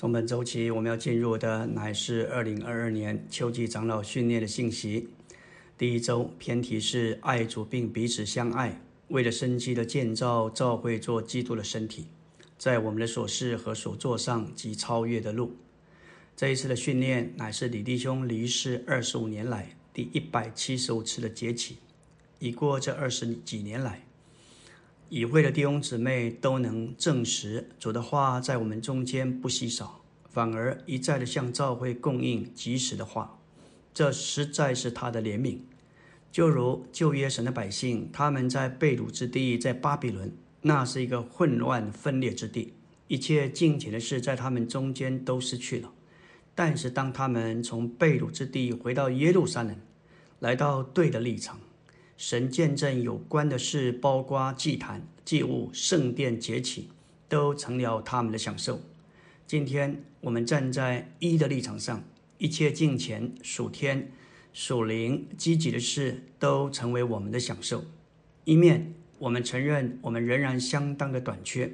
从本周起，我们要进入的乃是二零二二年秋季长老训练的信息。第一周偏题是爱主并彼此相爱，为了生机的建造，照会做基督的身体，在我们的所事和所做上及超越的路。这一次的训练乃是李弟兄离世二十五年来第一百七十五次的节起，已过这二十几年来。已会的弟兄姊妹都能证实，主的话在我们中间不稀少，反而一再的向教会供应及时的话，这实在是他的怜悯。就如旧约神的百姓，他们在被掳之地，在巴比伦，那是一个混乱分裂之地，一切敬虔的事在他们中间都失去了。但是当他们从被掳之地回到耶路撒冷，来到对的立场。神见证有关的事，包括祭坛、祭物、圣殿节起，都成了他们的享受。今天我们站在一的立场上，一切敬虔、属天、属灵、积极的事，都成为我们的享受。一面我们承认我们仍然相当的短缺，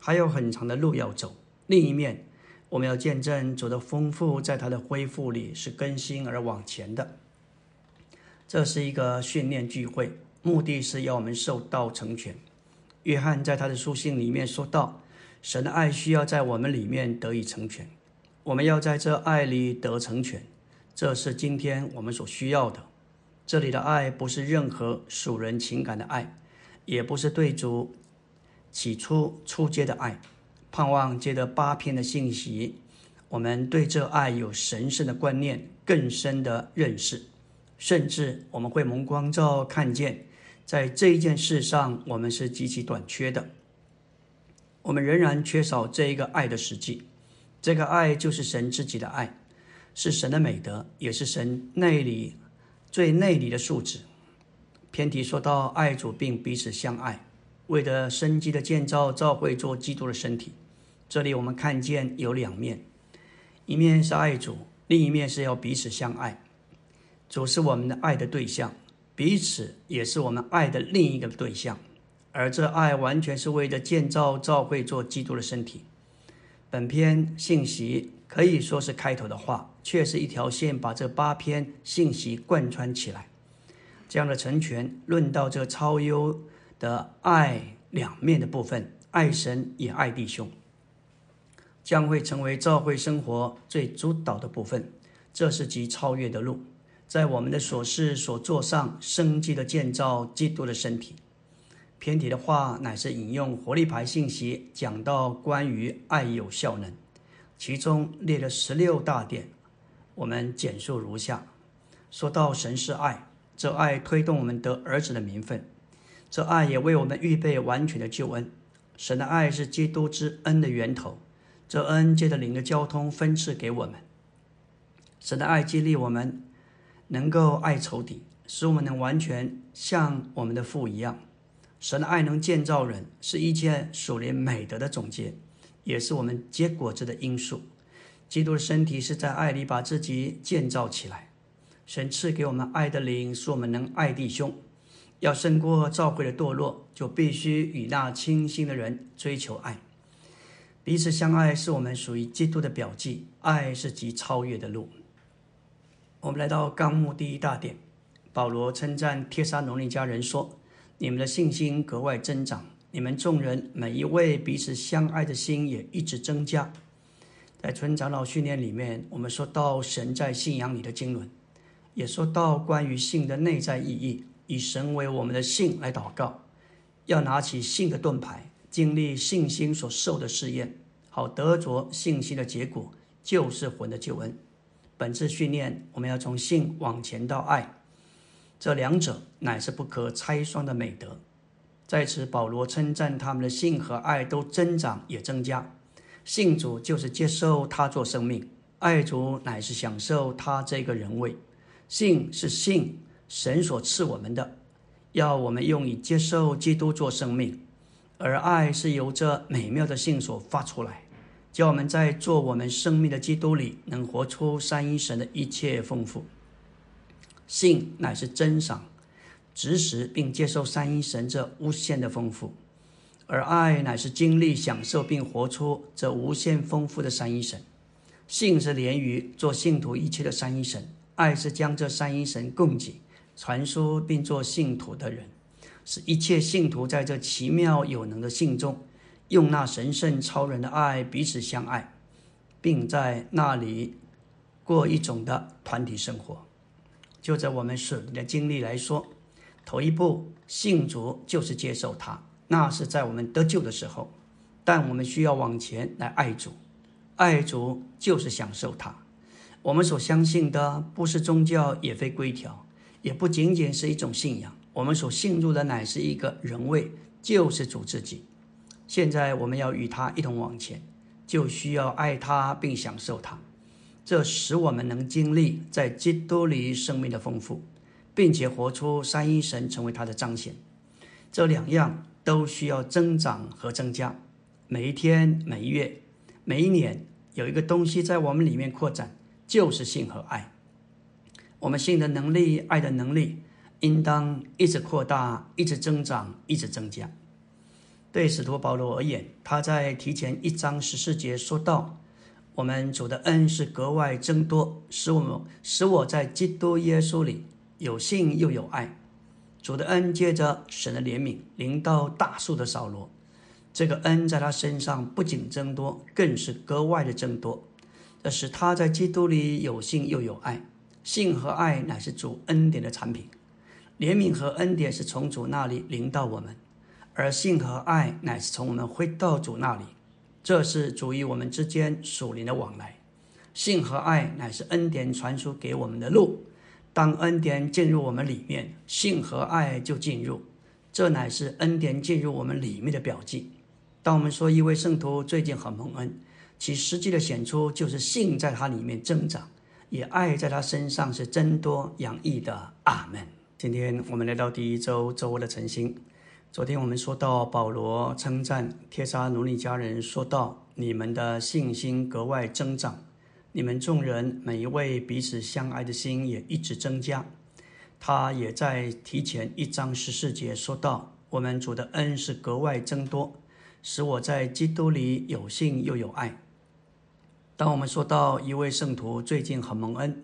还有很长的路要走；另一面，我们要见证主的丰富，在他的恢复里是更新而往前的。这是一个训练聚会，目的是要我们受道成全。约翰在他的书信里面说到，神的爱需要在我们里面得以成全，我们要在这爱里得成全，这是今天我们所需要的。这里的爱不是任何属人情感的爱，也不是对主起初初阶的爱，盼望接着八篇的信息，我们对这爱有神圣的观念，更深的认识。甚至我们会蒙光照，看见在这一件事上，我们是极其短缺的。我们仍然缺少这一个爱的实际。这个爱就是神自己的爱，是神的美德，也是神内里最内里的素质。偏题说到爱主并彼此相爱，为了生机的建造，造会做基督的身体。这里我们看见有两面，一面是爱主，另一面是要彼此相爱。主是我们的爱的对象，彼此也是我们爱的另一个对象，而这爱完全是为了建造教会做基督的身体。本篇信息可以说是开头的话，却是一条线把这八篇信息贯穿起来。这样的成全，论到这超优的爱两面的部分，爱神也爱弟兄，将会成为教会生活最主导的部分。这是极超越的路。在我们的所事所做上，生机的建造基督的身体。偏题的话，乃是引用活力牌信息，讲到关于爱有效能，其中列了十六大点。我们简述如下：说到神是爱，这爱推动我们得儿子的名分，这爱也为我们预备完全的救恩。神的爱是基督之恩的源头，这恩借着灵的交通分赐给我们。神的爱激励我们。能够爱仇敌，使我们能完全像我们的父一样。神的爱能建造人，是一切属灵美德的总结，也是我们结果子的因素。基督的身体是在爱里把自己建造起来。神赐给我们爱的灵，使我们能爱弟兄。要胜过教会的堕落，就必须与那清心的人追求爱。彼此相爱是我们属于基督的表记。爱是极超越的路。我们来到纲目第一大点，保罗称赞帖撒罗尼迦人说：“你们的信心格外增长，你们众人每一位彼此相爱的心也一直增加。”在村长老训练里面，我们说到神在信仰里的经纶，也说到关于信的内在意义，以神为我们的信来祷告，要拿起信的盾牌，经历信心所受的试验，好得着信心的结果，就是魂的救恩。本次训练，我们要从性往前到爱，这两者乃是不可拆双的美德。在此，保罗称赞他们的性和爱都增长也增加。信主就是接受他做生命，爱主乃是享受他这个人位。性是信神所赐我们的，要我们用以接受基督做生命，而爱是由这美妙的性所发出来。叫我们在做我们生命的基督里，能活出三一神的一切丰富。信乃是真赏，执实并接受三一神这无限的丰富，而爱乃是经历、享受并活出这无限丰富的三一神。信是连于做信徒一切的三一神，爱是将这三一神供给、传输并做信徒的人，使一切信徒在这奇妙有能的信中，用那神圣超人的爱彼此相爱，并在那里过一种的团体生活。就着我们属灵的经历来说，头一步信主就是接受他。那是在我们得救的时候，但我们需要往前来爱主，爱主就是享受他。我们所相信的不是宗教，也非规条，也不仅仅是一种信仰。我们所信入的乃是一个人位，就是主自己。现在我们要与他一同往前，就需要爱他并享受他，这使我们能经历在基督里生命的丰富，并且活出三一神成为他的彰显。这两样。都需要增长和增加，每一天、每一月、每一年，有一个东西在我们里面扩展，就是性和爱。我们性的能力、爱的能力，应当一直扩大、一直增长、一直增加。对使徒保罗而言，他在提前一章十四节说到：“我们主的恩是格外增多，使我们使我在基督耶稣里有信又有爱。”主的恩接着神的怜悯临到大树的扫罗，这个恩在他身上不仅增多，更是格外的增多。这使他在基督里有信又有爱，信和爱乃是主恩典的产品，怜悯和恩典是从主那里临到我们，而信和爱乃是从我们回到主那里。这是主与我们之间属灵的往来，信和爱乃是恩典传输给我们的路。当恩典进入我们里面，性和爱就进入，这乃是恩典进入我们里面的表记。当我们说一位圣徒最近很蒙恩，其实际的显出就是性在他里面增长，也爱在他身上是增多洋溢的。阿门。今天我们来到第一周周的晨星。昨天我们说到保罗称赞帖撒罗尼迦人，说到你们的信心格外增长。你们众人每一位彼此相爱的心也一直增加。他也在提前一章十四节说到：“我们主的恩是格外增多，使我在基督里有信又有爱。”当我们说到一位圣徒最近很蒙恩，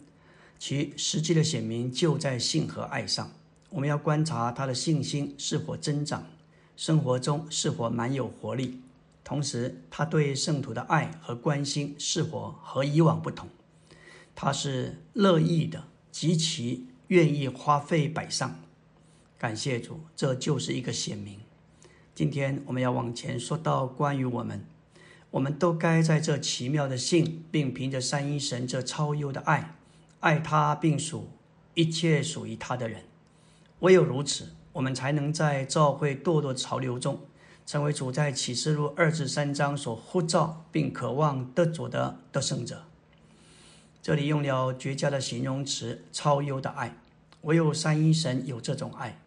其实际的显明就在信和爱上。我们要观察他的信心是否增长，生活中是否满有活力。同时，他对圣徒的爱和关心是否和以往不同？他是乐意的，极其愿意花费百上。感谢主，这就是一个显明。今天我们要往前说到关于我们，我们都该在这奇妙的信，并凭着三一神这超优的爱，爱他并属一切属于他的人。唯有如此，我们才能在教会堕落潮流中。成为主在启示录二至三章所呼召并渴望得主的得胜者。这里用了绝佳的形容词“超优的爱”，唯有三一神有这种爱。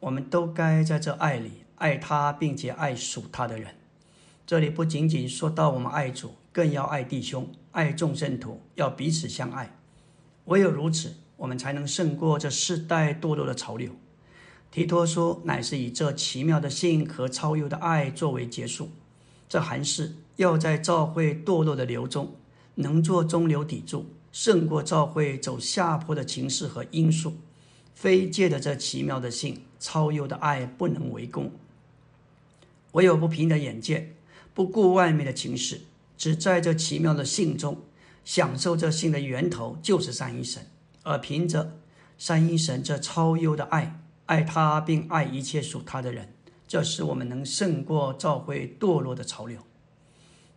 我们都该在这爱里爱他，并且爱属他的人。这里不仅仅说到我们爱主，更要爱弟兄，爱众圣徒，要彼此相爱。唯有如此，我们才能胜过这世代堕落的潮流。提托书乃是以这奇妙的信和超优的爱作为结束。这还是要在教会堕落的流中，能做中流砥柱，胜过教会走下坡的情势和因素。非借着这奇妙的信、超优的爱不能为功。唯有不平的眼界，不顾外面的情势，只在这奇妙的信中享受这信的源头，就是三一神。而凭着三一神这超优的爱。爱他，并爱一切属他的人，这使我们能胜过教会堕落的潮流。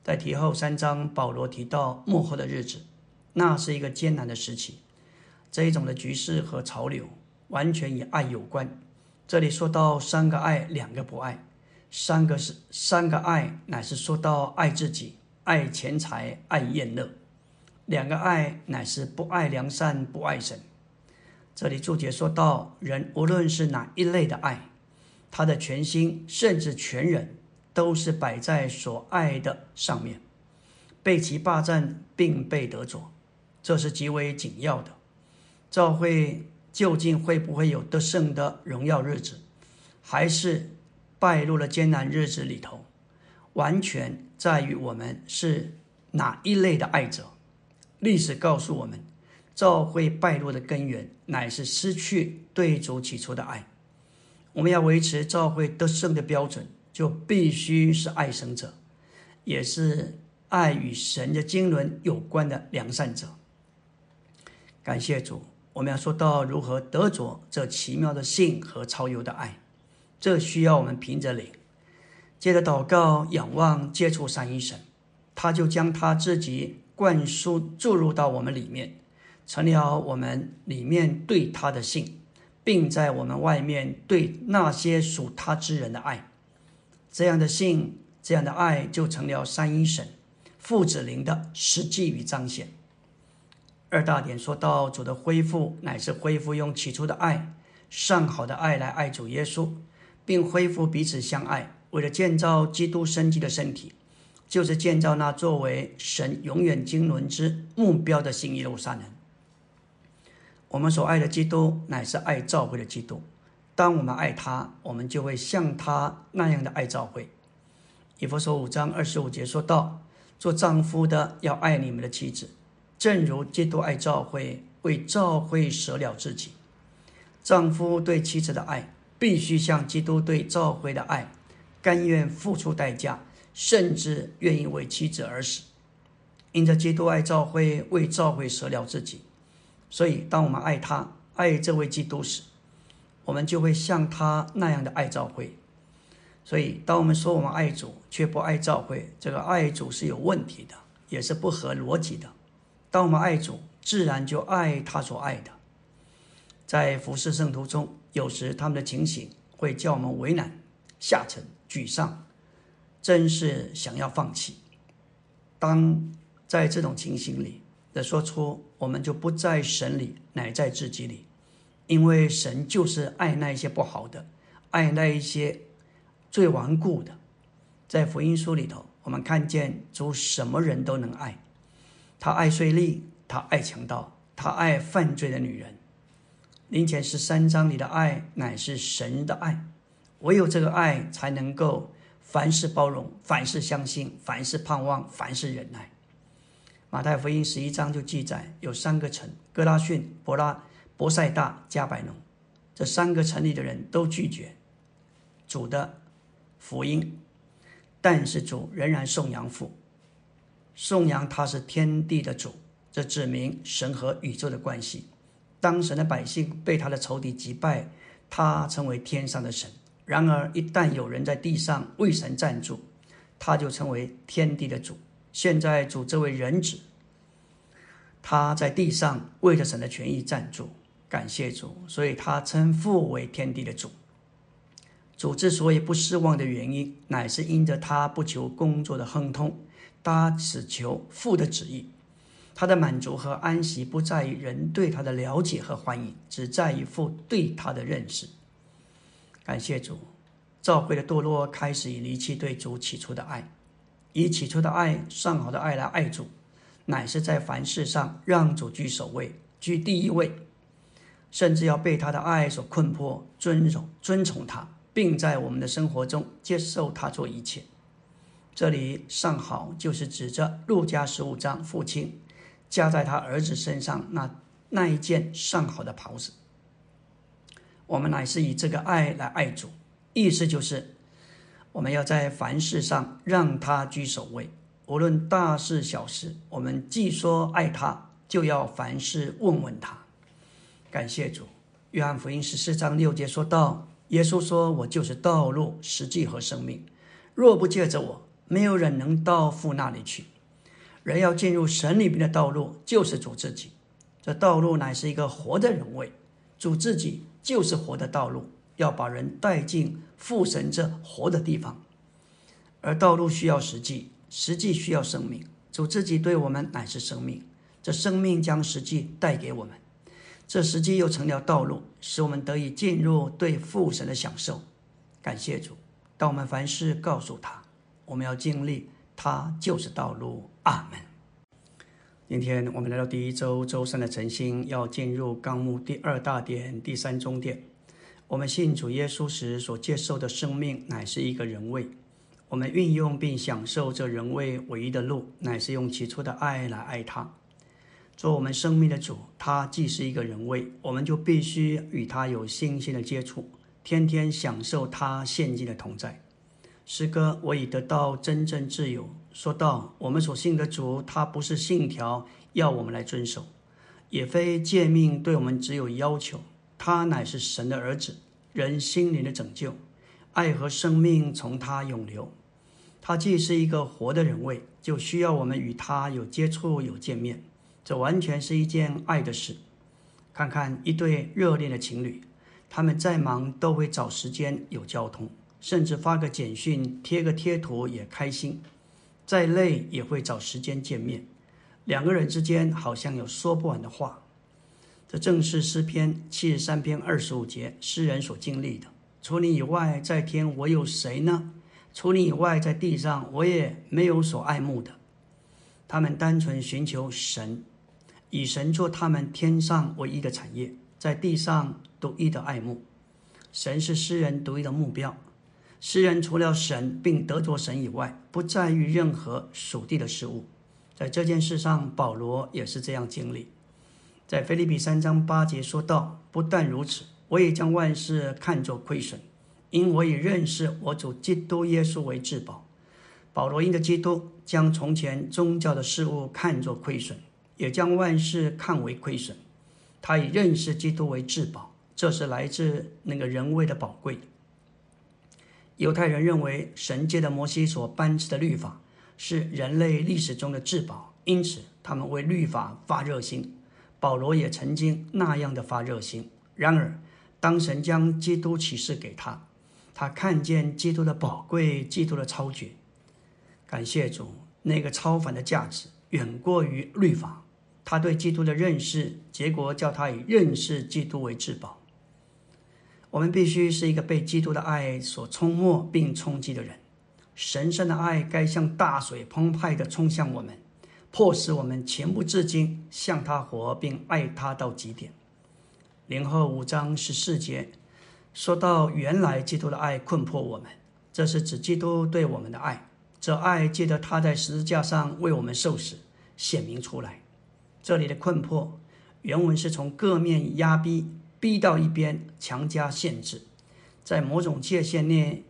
在提后三章，保罗提到幕后的日子，那是一个艰难的时期。这一种的局势和潮流完全与爱有关。这里说到三个爱，两个不爱。三个是三个爱，乃是说到爱自己、爱钱财、爱厌乐；两个爱，乃是不爱良善、不爱神。这里注解说到，人无论是哪一类的爱，他的全心甚至全人，都是摆在所爱的上面，被其霸占并被得着，这是极为紧要的。教会究竟会不会有得胜的荣耀日子，还是败落的艰难日子里头，完全在于我们是哪一类的爱者。历史告诉我们，教会败落的根源乃是失去对主起初的爱。我们要维持教会得胜的标准，就必须是爱神者，也是爱与神的经纶有关的良善者。感谢主，我们要说到如何得着这奇妙的性和超游的爱，这需要我们凭着灵，借着祷告、仰望、接触三一神，他就将他自己灌输注入到我们里面，成了我们里面对他的性，并在我们外面对那些属他之人的爱。这样的性，这样的爱，就成了三一神父子灵的实际与彰显。二大点说到主的恢复，乃是恢复用起初的爱、上好的爱来爱主耶稣，并恢复彼此相爱，为了建造基督生机的身体，就是建造那作为神永远经纶之目标的新耶路撒冷。我们所爱的基督，乃是爱教会的基督。当我们爱他，我们就会像他那样的爱教会。以弗所五章二十五节说道：“做丈夫的要爱你们的妻子。”正如基督爱教会，为教会舍了自己。丈夫对妻子的爱，必须像基督对教会的爱，甘愿付出代价，甚至愿意为妻子而死。因着基督爱教会，为教会舍了自己，所以当我们爱他、爱这位基督时，我们就会像他那样的爱教会。所以，当我们说我们爱主，却不爱教会，这个爱主是有问题的，也是不合逻辑的。当我们爱主，自然就爱他所爱的。在服侍圣徒中，有时他们的情形会叫我们为难、下沉、沮丧，真是想要放弃。当在这种情形里的说出，我们就不在神里，乃在自己里，因为神就是爱那一些不好的，爱那一些最顽固的。在福音书里头，我们看见主什么人都能爱。他爱税吏，他爱强盗，他爱犯罪的女人。林前十三章里的爱乃是神的爱，唯有这个爱才能够凡事包容，凡事相信，凡事盼望，凡事忍耐。马太福音十一章就记载有三个城：哥拉逊、伯拉、伯赛大、加百农。这三个城里的人都拒绝主的福音，但是主仍然颂扬父。颂扬他是天地的主，这指明神和宇宙的关系。当神的百姓被他的仇敌击败，他成为天上的神。然而，一旦有人在地上为神站住，他就成为天地的主。现在主这位人子，他在地上为着神的权益站住，感谢主，所以他称父为天地的主。主之所以不失望的原因，乃是因着他不求工作的亨通。他只求父的旨意，他的满足和安息不在于人对他的了解和欢迎，只在于父对他的认识。感谢主，教会的堕落开始以离弃对主起初的爱，以起初的爱、上好的爱来爱主，乃是在凡事上让主居首位、居第一位，甚至要被他的爱所困迫，尊荣、尊崇他，并在我们的生活中接受他做一切。这里上好就是指着路加十五章父亲加在他儿子身上那那一件上好的袍子。我们乃是以这个爱来爱主，意思就是我们要在凡事上让他居首位，无论大事小事，我们既说爱他，就要凡事问问他。感谢主，约翰福音十四章六节说道：“耶稣说：我就是道路、实际和生命，若不借着我。”没有人能到父那里去。人要进入神里面的道路，就是主自己。这道路乃是一个活的人位，主自己就是活的道路，要把人带进父神这活的地方。而道路需要实际，实际需要生命。主自己对我们乃是生命，这生命将实际带给我们，这实际又成了道路，使我们得以进入对父神的享受。感谢主，当我们凡事告诉他。我们要经历，它就是道路。阿门。今天我们来到第一周周三的晨星，要进入纲目第二大点第三中点。我们信主耶稣时所接受的生命乃是一个人位，我们运用并享受这人位唯一的路，乃是用起初的爱来爱他。做我们生命的主，他既是一个人位，我们就必须与他有新鲜的接触，天天享受他现今的同在。诗歌，我已得到真正自由。说到我们所信的主，他不是信条要我们来遵守，也非诫命对我们只有要求。他乃是神的儿子，人心灵的拯救，爱和生命从他涌流。他既是一个活的人位，就需要我们与他有接触、有见面。这完全是一件爱的事。看看一对热恋的情侣，他们再忙都会找时间有交通，甚至发个简讯、贴个贴图也开心。再累也会找时间见面。两个人之间好像有说不完的话。这正是诗篇七十三篇二十五节诗人所经历的。除你以外，在天我有谁呢？除你以外，在地上我也没有所爱慕的。他们单纯寻求神，以神做他们天上唯一的产业，在地上独一的爱慕。神是诗人独一的目标。诗人除了神并得着神以外，不在于任何属地的事物。在这件事上，保罗也是这样经历。在腓立比三章八节说道：“不但如此，我也将万事看作亏损，因我以认识我主基督耶稣为至宝。”保罗因着基督，将从前宗教的事物看作亏损，也将万事看为亏损。他以认识基督为至宝，这是来自那个人位的宝贵。犹太人认为神借的摩西所颁赐的律法是人类历史中的至宝，因此他们为律法发热心。保罗也曾经那样的发热心。然而，当神将基督启示给他，他看见基督的宝贵，基督的超绝。感谢主，那个超凡的价值远过于律法。他对基督的认识，结果叫他以认识基督为至宝。我们必须是一个被基督的爱所冲没并冲击的人。神圣的爱该像大水澎湃地冲向我们。迫使我们情不自禁向他活，并爱他到极点。零后五章十四节说到，原来基督的爱困迫我们，这是指基督对我们的爱。这爱借着他在十字架上为我们受死显明出来。这里的困迫原文是从各面压逼，逼到一边，强加限制，在某种界限内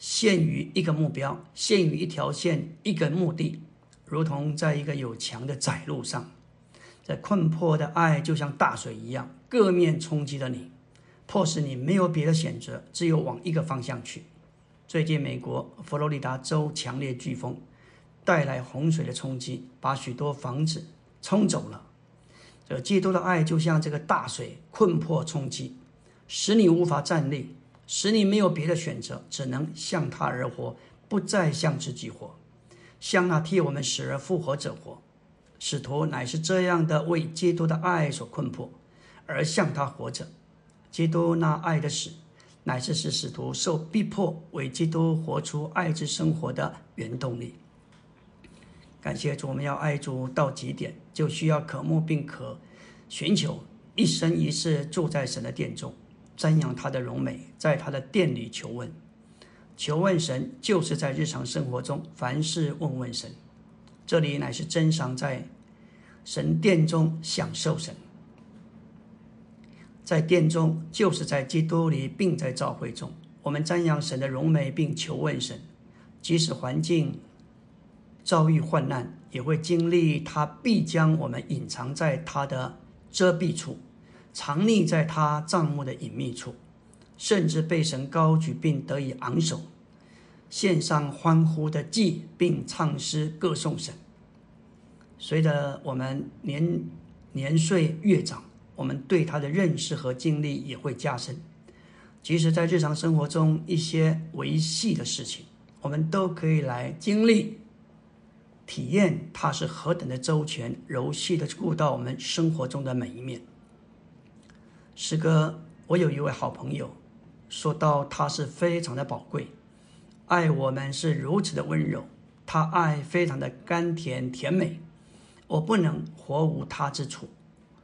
限于一个目标，限于一条线，一个目的。如同在一个有墙的窄路上，在困迫的爱就像大水一样，各面冲击着你，迫使你没有别的选择，只有往一个方向去。最近，美国佛罗里达州强烈飓风带来洪水的冲击，把许多房子冲走了。这基督的爱就像这个大水，困迫冲击，使你无法站立，使你没有别的选择，只能向他而活，不再向自己活。向那替我们死而复活者活，使徒乃是这样的为基督的爱所困迫，而向他活着。基督那爱的死，乃是使使徒受逼迫为基督活出爱之生活的原动力。感谢主，我们要爱主到极点，就需要渴慕并可寻求一生一世住在神的殿中，瞻仰他的荣美，在他的殿里求问。求问神，就是在日常生活中凡事问问神。这里乃是真常在神殿中享受神，在殿中就是在基督里，并在召会中，我们瞻仰神的荣美，并求问神。即使环境遭遇患难，也会经历他必将我们隐藏在他的遮蔽处，藏匿在他帐幕的隐秘处。甚至被神高举，并得以昂首，献上欢呼的祭，并唱诗歌颂神。随着我们年年岁越长，我们对他的认识和经历也会加深。即使在日常生活中一些维系的事情，我们都可以来经历、体验他是何等的周全、柔细的顾到我们生活中的每一面。师哥，我有一位好朋友。说到他是非常的宝贵，爱我们是如此的温柔，他爱非常的甘甜甜美，我不能活无他之处，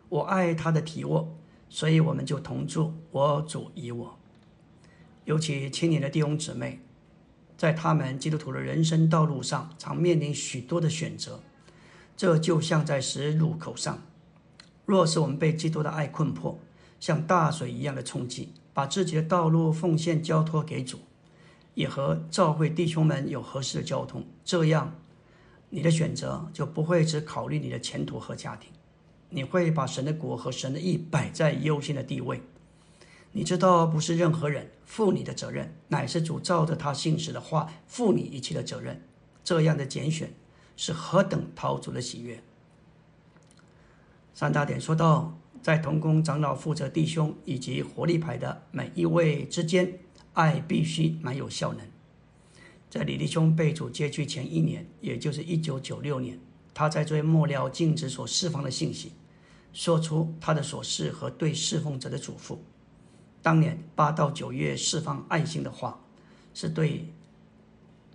我爱他的体卧，所以我们就同住，我主以我。尤其青年的弟兄姊妹，在他们基督徒的人生道路上，常面临许多的选择。这就像在十字路口上，若是我们被基督的爱困迫，像大水一样的冲击，把自己的道路奉献交托给主，也和教会弟兄们有合适的交通，这样你的选择就不会只考虑你的前途和家庭，你会把神的国和神的义摆在优先的地位。你知道，不是任何人负你的责任，乃是主照着他信使的话负你一切的责任。这样的拣选是何等陶足的喜悦！三大点说到，在同工长老负责弟兄以及活力牌的每一位之间，爱必须蛮有效能。在李弟兄被主接去前一年，也就是一九九六年，他在最末了禁止所释放的信息，说出他的所事和对侍奉者的嘱咐。当年八到九月释放爱心的话，是对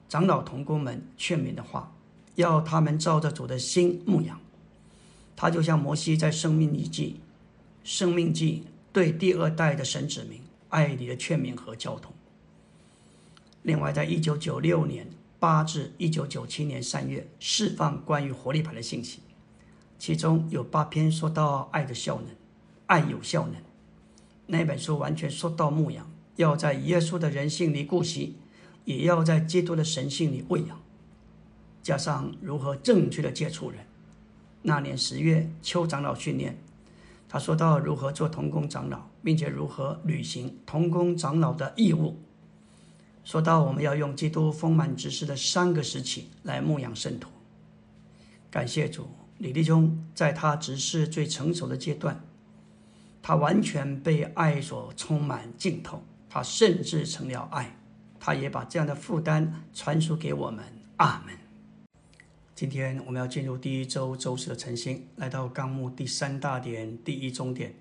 长老同工们劝勉的话，要他们照着主的心牧养。他就像摩西在生命记、生命记对第二代的神子民爱你的劝勉和交通。另外，在一九九六年八至一九九七年三月释放关于活力牌的信息，其中有八篇说到爱的效能，爱有效能。那本书完全说到牧养，要在耶稣的人性里顾惜，也要在基督的神性里喂养，加上如何正确的接触人。那年十月，邱长老训练，他说到如何做童工长老，并且如何履行童工长老的义务。说到我们要用基督丰满执事的三个时期来牧养圣徒。感谢主，李立忠在他执事最成熟的阶段。他完全被爱所充满浸透，他甚至成了爱，他也把这样的负担传输给我们。阿门。今天我们要进入第一周周四的晨星，来到纲目第三大点第一终点。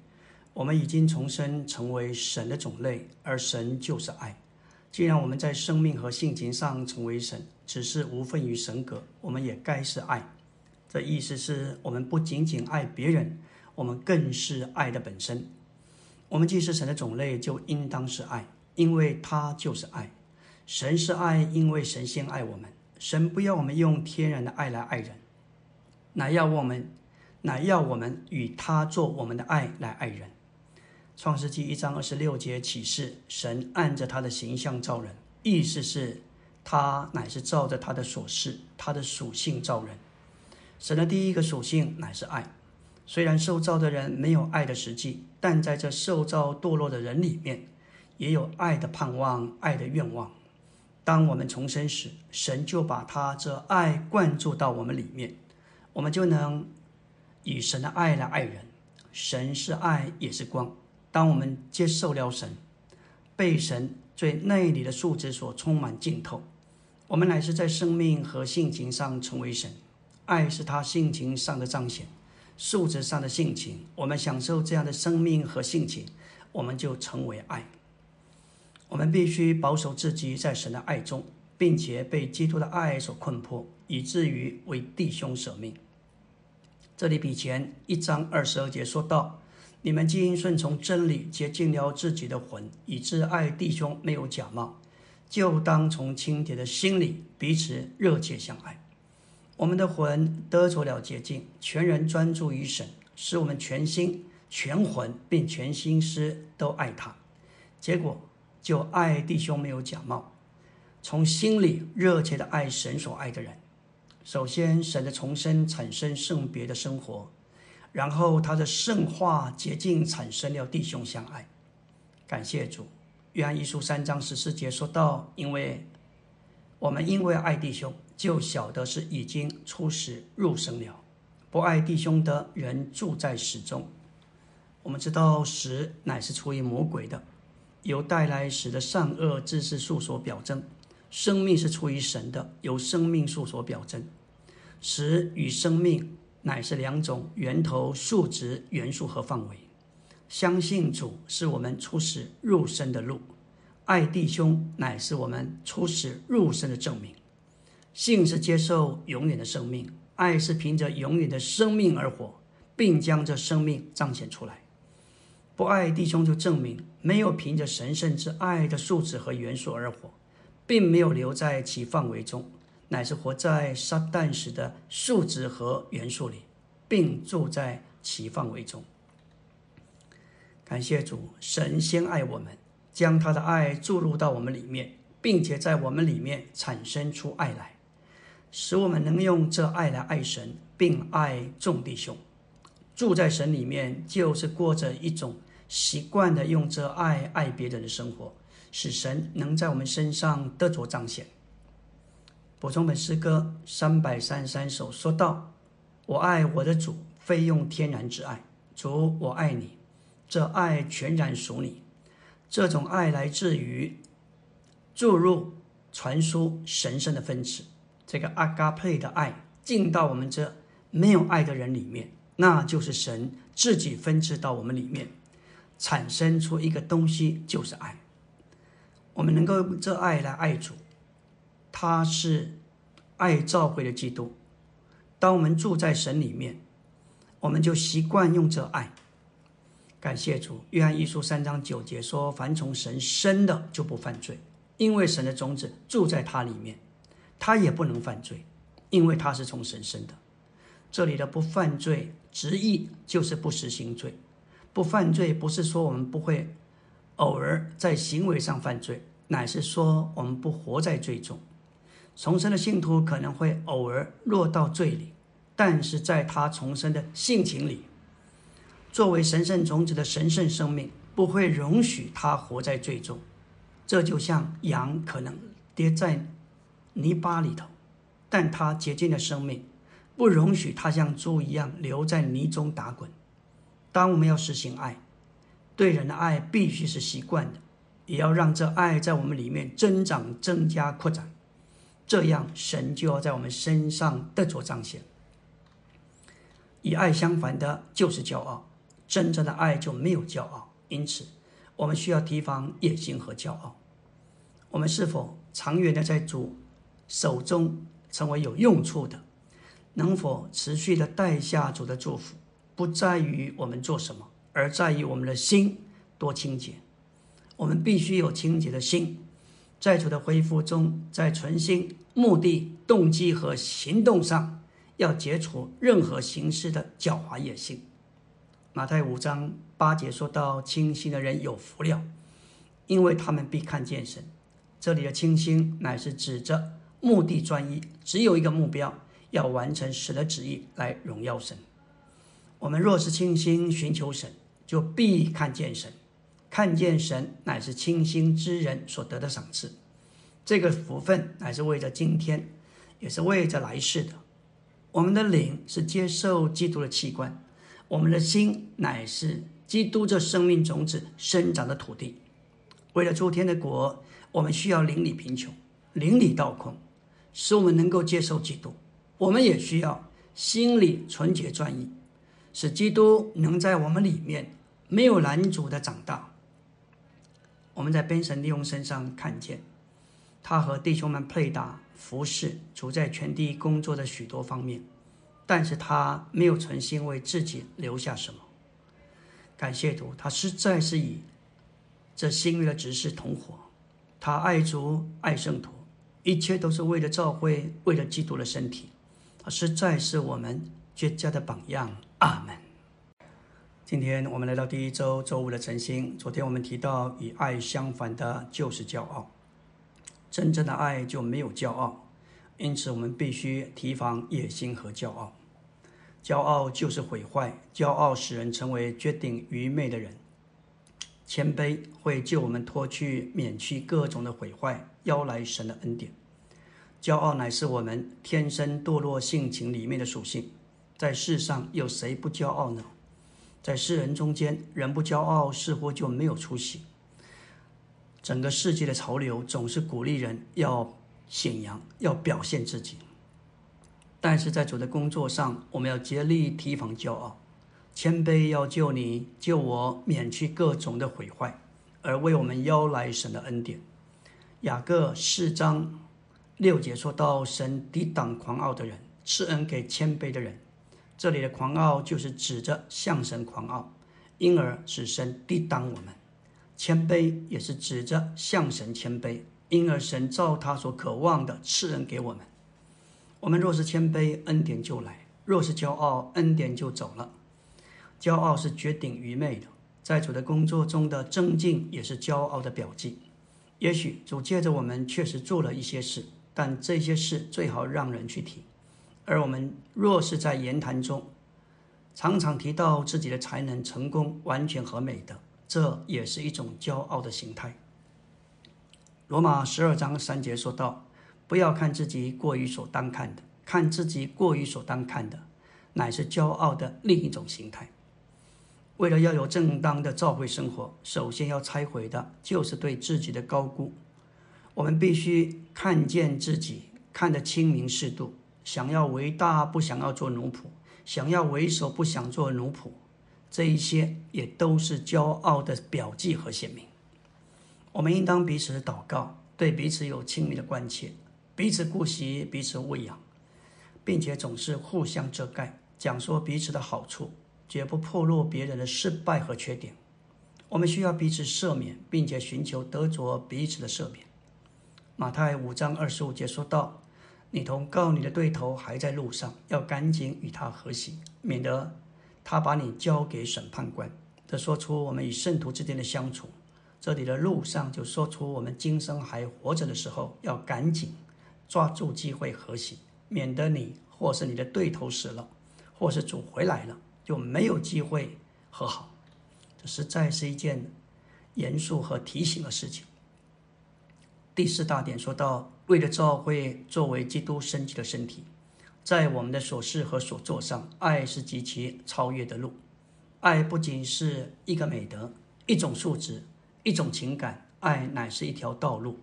我们已经重生成为神的种类，而神就是爱。既然我们在生命和性情上成为神，只是无分于神格，我们也该是爱。这意思是我们不仅仅爱别人。我们更是爱的本身。我们既是神的种类，就应当是爱，因为他就是爱。神是爱，因为神先爱我们。神不要我们用天然的爱来爱人，乃要我们，乃要我们与他做我们的爱来爱人。创世纪一章二十六节启示：神按着他的形象造人，意思是，他乃是照着他的所示、他的属性造人。神的第一个属性乃是爱。虽然受造的人没有爱的实际，但在这受造堕落的人里面，也有爱的盼望、爱的愿望。当我们重生时，神就把他这爱灌注到我们里面，我们就能以神的爱来爱人。神是爱，也是光。当我们接受了神，被神最内里的素质所充满浸透，我们乃是在生命和性情上成为神。爱是他性情上的彰显。素质上的性情，我们享受这样的生命和性情，我们就成为爱。我们必须保守自己在神的爱中，并且被基督的爱所困迫，以至于为弟兄舍命。这里比前一章二十二节说到：“你们既因顺从真理，洁净了自己的魂，以致爱弟兄没有假冒，就当从清洁的心里彼此热切相爱。”我们的魂得着了洁净，全人专注于神，使我们全心、全魂并全心思都爱他。结果就爱弟兄没有假冒，从心里热切的爱神所爱的人。首先，神的重生产生圣别的生活，然后他的圣化洁净产生了弟兄相爱。感谢主，约翰一书三章十四节说到：“因为我们因为爱弟兄。”就晓得是已经出死入生了。不爱弟兄的人住在死中。我们知道死乃是出于魔鬼的，由带来死的善恶知识数所表征；生命是出于神的，由生命数所表征。死与生命乃是两种源头、数值、元素和范围。相信主是我们出死入生的路，爱弟兄乃是我们出死入生的证明。信是接受永远的生命，爱是凭着永远的生命而活，并将这生命彰显出来。不爱弟兄，就证明没有凭着神圣之爱的素质和元素而活，并没有留在其范围中，乃是活在撒旦时的素质和元素里，并住在其范围中。感谢主，神先爱我们，将他的爱注入到我们里面，并且在我们里面产生出爱来，使我们能用这爱来爱神，并爱众弟兄。住在神里面，就是过着一种习惯的用这爱爱别人的生活，使神能在我们身上得着彰显。补充本诗歌三百三十三首说道：“我爱我的主，非用天然之爱。主，我爱你。”这爱全然属你，这种爱来自于注入、传输神圣的分子。这个阿嘎佩的爱进到我们这没有爱的人里面，那就是神自己分支到我们里面，产生出一个东西，就是爱。我们能够用这爱来爱主，他是爱召会的基督。当我们住在神里面，我们就习惯用这爱。感谢主，约翰一书三章九节说：“凡从神生的，就不犯罪，因为神的种子住在他里面，他也不能犯罪，因为他是从神生的。”这里的“不犯罪”直译就是不实行罪。不犯罪不是说我们不会偶尔在行为上犯罪，乃是说我们不活在罪中。重生的信徒可能会偶尔落到罪里，但是在他重生的性情里。作为神圣种子的神圣生命，不会容许他活在最终。这就像羊可能跌在泥巴里头，但它洁净的生命不容许它像猪一样留在泥中打滚。当我们要实行爱，对人的爱必须是习惯的，也要让这爱在我们里面增长、增加、扩展。这样，神就要在我们身上得着彰显。与爱相反的，就是骄傲。真正的爱就没有骄傲，因此我们需要提防野心和骄傲。我们是否长远的在主手中成为有用处的？能否持续的带下主的祝福？不在于我们做什么，而在于我们的心多清洁。我们必须有清洁的心，在主的恢复中，在存心、目的、动机和行动上，要解除任何形式的狡猾野心。马太五章八节说到：“清心的人有福了，因为他们必看见神。”这里的清心乃是指着目的专一，只有一个目标，要完成神的旨意来荣耀神。我们若是清心寻求神，就必看见神。看见神乃是清心之人所得的赏赐。这个福分乃是为着今天，也是为着来世的。我们的灵是接受基督的器官。我们的心乃是基督这生命种子生长的土地。为了诸天的国，我们需要邻里贫穷，邻里倒空，使我们能够接受基督。我们也需要心里纯洁专一，使基督能在我们里面没有拦阻的长大。我们在边神利用身上看见，他和弟兄们配搭服侍，主在全地工作的许多方面。但是他没有存心为自己留下什么。感谢主，他实在是以这新约的执事同伙，他爱主爱圣徒，一切都是为了教会，为了基督的身体。他实在是我们绝佳的榜样。阿门。今天我们来到第一周周五的晨星。昨天我们提到，与爱相反的就是骄傲。真正的爱就没有骄傲。因此，我们必须提防野心和骄傲。骄傲就是毁坏，骄傲使人成为绝顶愚昧的人。谦卑会救我们脱去、免去各种的毁坏，邀来神的恩典。骄傲乃是我们天生堕落性情里面的属性。在世上有谁不骄傲呢？在世人中间，人不骄傲似乎就没有出息。整个世界的潮流总是鼓励人要。显扬要表现自己，但是在主的工作上，我们要竭力提防骄傲，谦卑要救你救我，免去各种的毁坏，而为我们邀来神的恩典。雅各四章六节说到：神抵挡狂傲的人，赐恩给谦卑的人。这里的狂傲就是指着向神狂傲，因而使神抵挡我们。谦卑也是指着向神谦卑，因而神照他所渴望的赐恩给我们。我们若是谦卑，恩典就来；若是骄傲，恩典就走了。骄傲是绝顶愚昧的，在主的工作中的增进也是骄傲的表记。也许主借着我们确实做了一些事，但这些事最好让人去提。而我们若是在言谈中常常提到自己的才能、成功、完全和美德，这也是一种骄傲的形态。罗马十二章三节说道：“不要看自己过于所当看的，看自己过于所当看的，乃是骄傲的另一种形态。”为了要有正当的教会生活，首先要拆毁的就是对自己的高估。我们必须看见自己，看得清明适度。想要为大，不想要做奴仆；想要为首，不想做奴仆。这一些也都是骄傲的表记和显明。我们应当彼此祷告，对彼此有亲密的关切，彼此顾惜，彼此喂养，并且总是互相遮盖，讲说彼此的好处。绝不破落别人的失败和缺点。我们需要彼此赦免，并且寻求得着彼此的赦免。马太五章二十五节说道：“你同告你的对头还在路上，要赶紧与他和息，免得他把你交给审判官。”这说出我们与圣徒之间的相处。这里的路上就说出我们今生还活着的时候，要赶紧抓住机会和息，免得你或是你的对头死了，或是主回来了。就没有机会和好，这实在是一件严肃和提醒的事情。第四大点说到，为了教会作为基督身体的身体，在我们的所事和所做上，爱是极其超越的路。爱不仅是一个美德、一种素质、一种情感，爱乃是一条道路。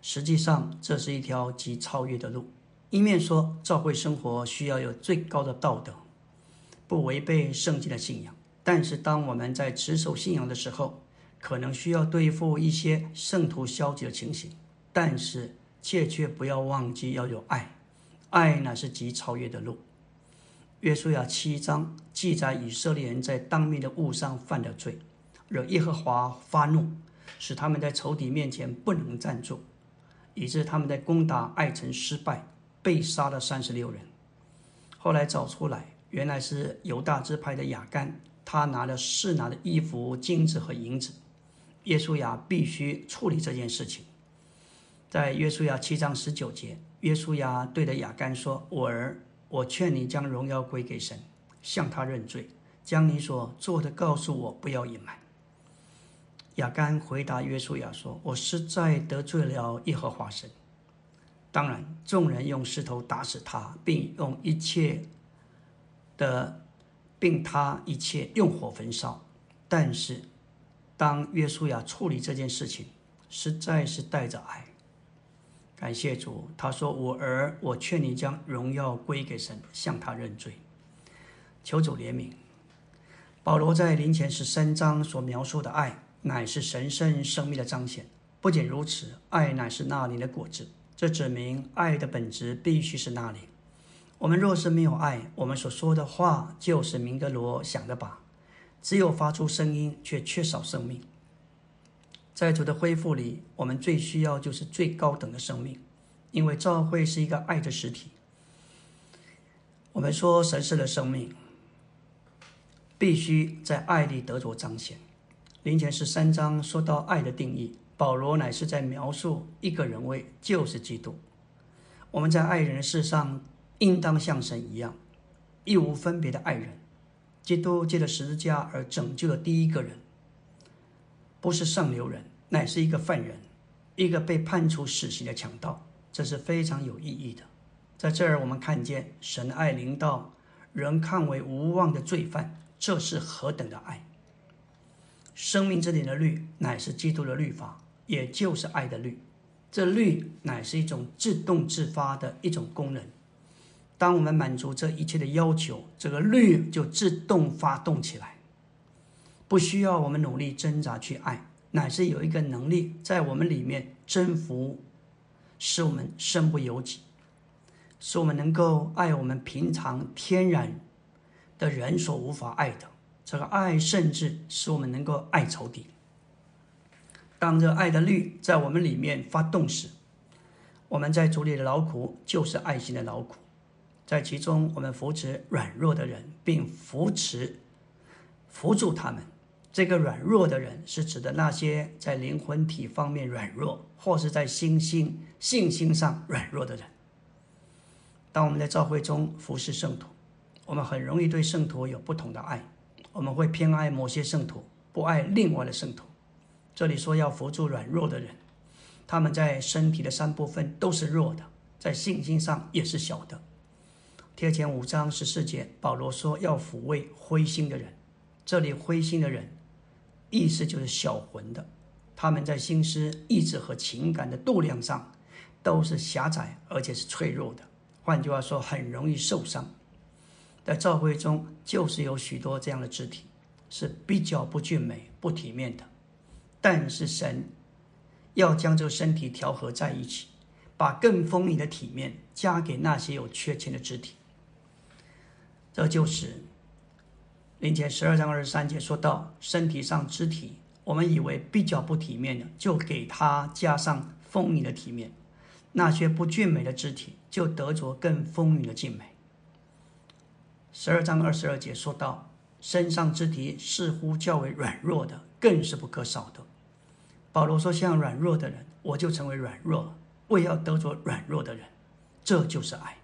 实际上，这是一条极超越的路。一面说，教会生活需要有最高的道德。不违背圣经的信仰，但是当我们在持守信仰的时候，可能需要对付一些圣徒消极的情形。但是切切不要忘记要有爱，爱乃是极超越的路。约书亚七章记载以色列人在当面的物上犯了罪，惹耶和华发怒，使他们在仇敌面前不能站住，以致他们在攻打爱城失败，被杀了三十六人。后来找出来。原来是犹大支派的雅干，他拿了四拿的衣服、金子和银子。耶稣亚必须处理这件事情。在约书亚七章十九节，约书亚对着雅干说：“我儿，我劝你将荣耀归给神，向他认罪，将你所做的告诉我，不要隐瞒。”雅干回答约书亚说：“我实在得罪了耶和华神。”当然，众人用石头打死他，并用一切。的，并他一切用火焚烧，但是当约书亚处理这件事情，实在是带着爱。感谢主，他说：“我儿，我劝你将荣耀归给神，向他认罪，求主怜悯。”保罗在林前十三章所描述的爱，乃是神圣生命的彰显。不仅如此，爱乃是那灵的果子，这指明爱的本质必须是那灵。我们若是没有爱，我们所说的话就是明德罗想的吧？只有发出声音，却缺少生命。在主的恢复里，我们最需要就是最高等的生命，因为教会是一个爱的实体。我们说神圣的生命必须在爱里得着彰显。林前十三章说到爱的定义，保罗乃是在描述一个人位，就是基督。我们在爱人的事上。应当像神一样，义无分别的爱人。基督借着十字架而拯救了第一个人，不是上流人，乃是一个犯人，一个被判处死刑的强盗。这是非常有意义的。在这儿，我们看见神爱临到人看为无望的罪犯，这是何等的爱！生命之灵的律乃是基督的律法，也就是爱的律。这律乃是一种自动自发的一种功能。当我们满足这一切的要求，这个律就自动发动起来，不需要我们努力挣扎去爱，乃是有一个能力在我们里面征服，使我们身不由己，使我们能够爱我们平常天然的人所无法爱的。这个爱甚至使我们能够爱仇敌。当这爱的律在我们里面发动时，我们在主里的劳苦就是爱心的劳苦，在其中我们扶持软弱的人，并扶持扶助他们。这个软弱的人是指的那些在灵魂体方面软弱，或是在心性信心上软弱的人。当我们在教会中服侍圣徒，我们很容易对圣徒有不同的爱，我们会偏爱某些圣徒，不爱另外的圣徒。这里说要扶助软弱的人，他们在身体的三部分都是弱的，在信心上也是小的。贴前五章十四节，保罗说要抚慰灰心的人。这里灰心的人，意思就是小魂的，他们在心思、意志和情感的度量上都是狭窄，而且是脆弱的。换句话说，很容易受伤。在教会中，就是有许多这样的肢体，是比较不俊美、不体面的。但是神要将这个身体调和在一起，把更丰盈的体面加给那些有缺陷的肢体。这就是林前十二章二十三节说到，身体上肢体，我们以为比较不体面的，就给他加上丰盈的体面；那些不俊美的肢体。就得着更丰腴的俊美。十二章二十二节说到，身上肢体似乎较为软弱的，更是不可少的。保罗说：“像软弱的人，我就成为软弱，为要得着软弱的人。”这就是爱。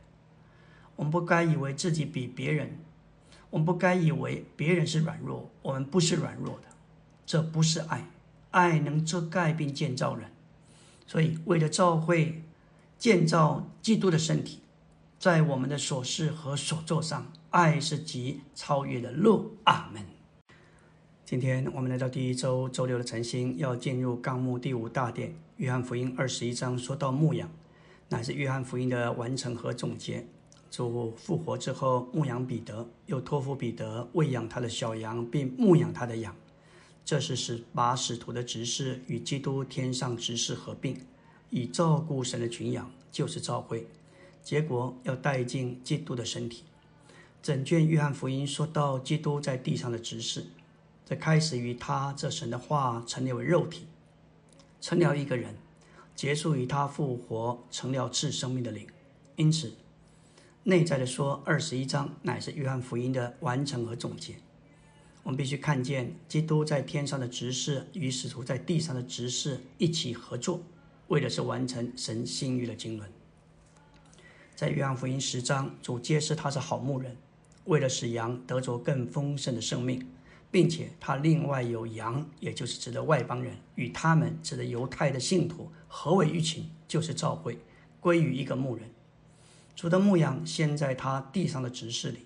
我们不该以为自己比别人，我们不该以为别人是软弱，我们不是软弱的。这不是爱，爱能遮盖并建造人。所以，为了召会。建造基督的身体，在我们的所事和所做上，爱是极超越的路。阿门。今天我们来到第一周周六的晨星，要进入纲目第五大点。约翰福音二十一章说到牧养，乃是约翰福音的完成和总结。主复活之后，牧养彼得，又托付彼得喂养他的小羊，并牧养他的羊。这是使把使徒的执事与基督天上执事合并。以照顾神的群羊，就是召会，结果要带进基督的身体。整卷约翰福音说到基督在地上的执事，这开始于他这神的话成了为肉体，成了一个人，结束于他复活成了赐生命的灵。因此，内在的说，二十一章乃是约翰福音的完成和总结。我们必须看见基督在天上的执事与使徒在地上的执事一起合作。为的是完成神心欲的经纶，在约翰福音十章，主揭示他是好牧人，为了使羊得着更丰盛的生命，并且他另外有羊，也就是指的外邦人，与他们指的犹太的信徒合为一群，就是召会，归于一个牧人。主的牧羊先在他地上的执事里，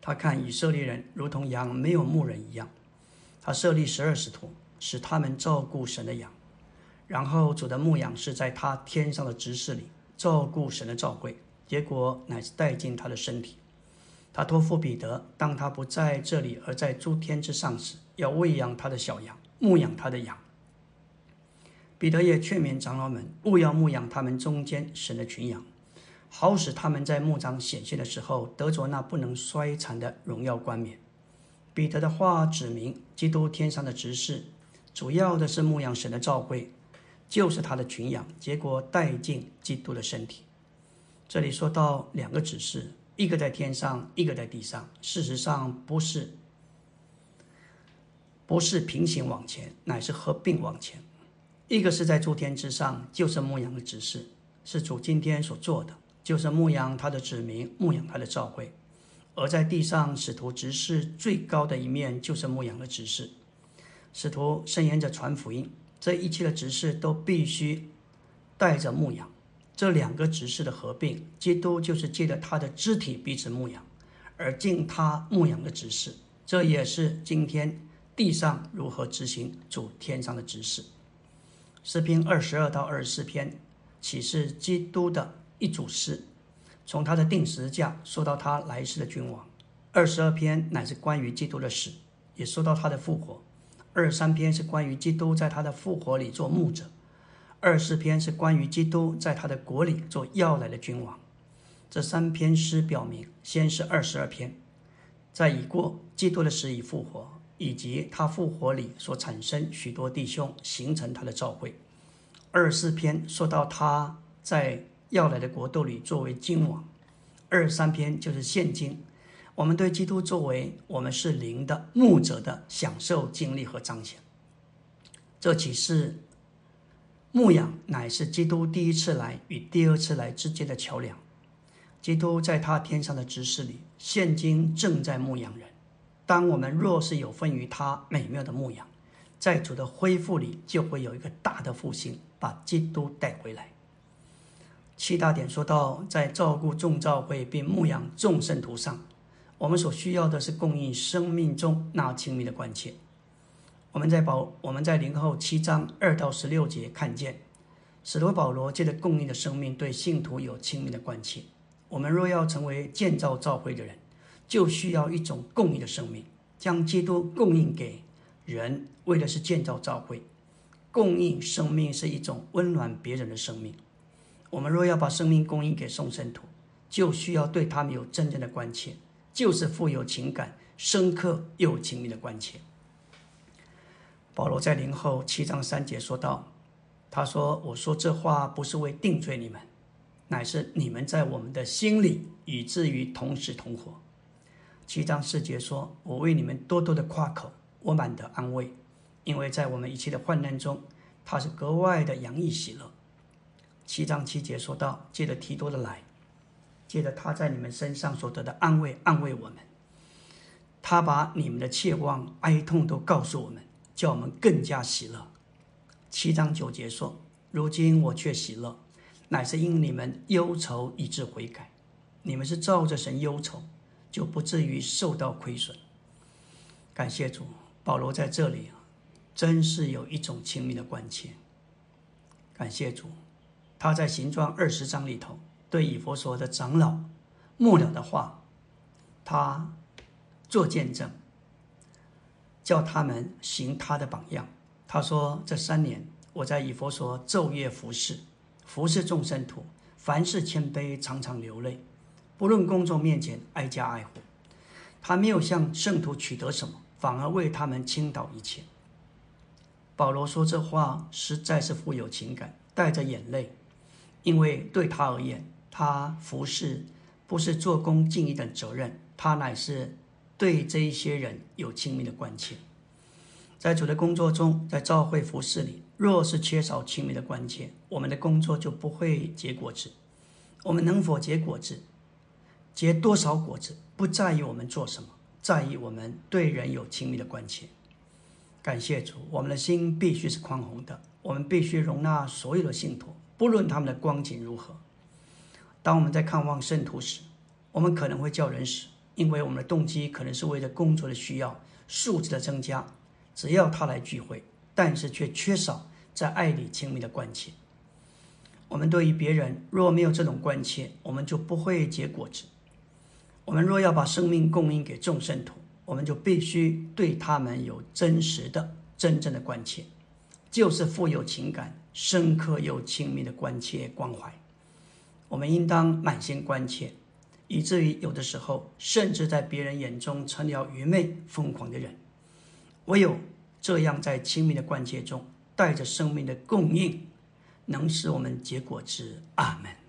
他看以色列人如同羊没有牧人一样，他设立十二使徒，使他们照顾神的羊。然后主的牧羊是在他天上的执事里照顾神的召会，结果乃是带进他的身体。他托付彼得，当他不在这里而在诸天之上时，要喂养他的小羊，牧养他的羊。彼得也劝勉长老们，勿要牧养他们中间神的群羊，好使他们在牧长显现的时候得着那不能衰残的荣耀冠冕。彼得的话指明，基督天上的执事，主要的是牧养神的召会。就是他的群羊，结果带进基督的身体。这里说到两个指示，一个在天上，一个在地上。事实上不是，不是平行往前，乃是合并往前。一个是在诸天之上，就是牧羊的指示，是主今天所做的，就是牧羊他的子民，牧羊他的召会；而在地上，使徒执事最高的一面，就是牧羊的执事，使徒伸延着传福音。这一切的执事都必须带着牧羊，这两个执事的合并，基督就是借着他的肢体彼此牧养，而敬他牧羊的指示。这也是今天地上如何执行主天上的指示。诗篇二十二到二十四篇启示基督的一组诗，从他的定时架说到他来世的君王。二十二篇乃是关于基督的死，也说到他的复活。二十三篇是关于基督在他的复活里做牧者，二四篇是关于基督在他的国里做要来的君王。这三篇诗表明，先是二十二篇，在已过基督的死已复活，以及他复活里所产生许多弟兄，形成他的召会。二十四篇说到他在要来的国度里作为君王。二三篇就是现今，我们对基督作为我们是灵的牧者的享受经历和彰显。这启示牧养乃是基督第一次来与第二次来之间的桥梁。基督在他天上的执事里，现今正在牧养人。当我们若是有份于他美妙的牧养，在主的恢复里，就会有一个大的复兴，把基督带回来。七大点说到，在照顾众教会并牧养众圣徒上，我们所需要的是供应生命中那亲密的关切。我们在保我们在零后七章二到十六节看见，使徒保罗借着供应的生命对信徒有亲密的关切。我们若要成为建造教会的人，就需要一种供应的生命，将基督供应给。人为的是建造教会，供应生命是一种温暖别人的生命。我们若要把生命供应给众圣徒，就需要对他们有真正的关切，就是富有情感、深刻又亲密的关切。保罗在灵后七章三节说道：“他说，我说这话不是为定罪你们，乃是你们在我们的心里，以至于同时同活。”七章四节说：“我为你们多多的夸口。”我满得安慰，因为在我们一切的患难中，他是格外的洋溢喜乐。七章七节说到，借着提多的来，借着他在你们身上所得的安慰，安慰我们。他把你们的切望、哀痛都告诉我们，叫我们更加喜乐。七章九节说，如今我却喜乐，乃是因你们忧愁以致悔改。你们是照着神忧愁，就不至于受到亏损。感谢主。保罗在这里啊，真是有一种亲密的关切。感谢主，他在形状二十章里头对以佛所的长老末了的话，他做见证，叫他们行他的榜样。他说：这三年我在以佛所昼夜服侍，服侍众生徒，凡事谦卑，常常流泪，不论公众面前挨家挨户，他没有向圣徒取得什么。反而为他们倾倒一切。保罗说这话实在是富有情感，带着眼泪，因为对他而言，他服侍不是做工尽一等责任，他乃是对这一些人有亲密的关切。在主的工作中，在教会服侍里，若是缺少亲密的关切，我们的工作就不会结果子。我们能否结果子，结多少果子，不在于我们做什么。在意我们对人有亲密的关切，感谢主，我们的心必须是宽宏的，我们必须容纳所有的信徒，不论他们的光景如何。当我们在看望圣徒时，我们可能会叫人死，因为我们的动机可能是为了工作的需要、数字的增加。只要他来聚会，但是却缺少在爱里亲密的关切。我们对于别人若没有这种关切，我们就不会结果子。我们若要把生命供应给众圣徒，我们就必须对他们有真实的、真正的关切，就是富有情感、深刻又亲密的关切关怀。我们应当满心关切，以至于有的时候，甚至在别人眼中成了愚昧、疯狂的人。唯有这样，在亲密的关切中，带着生命的供应，能使我们结果之。阿门。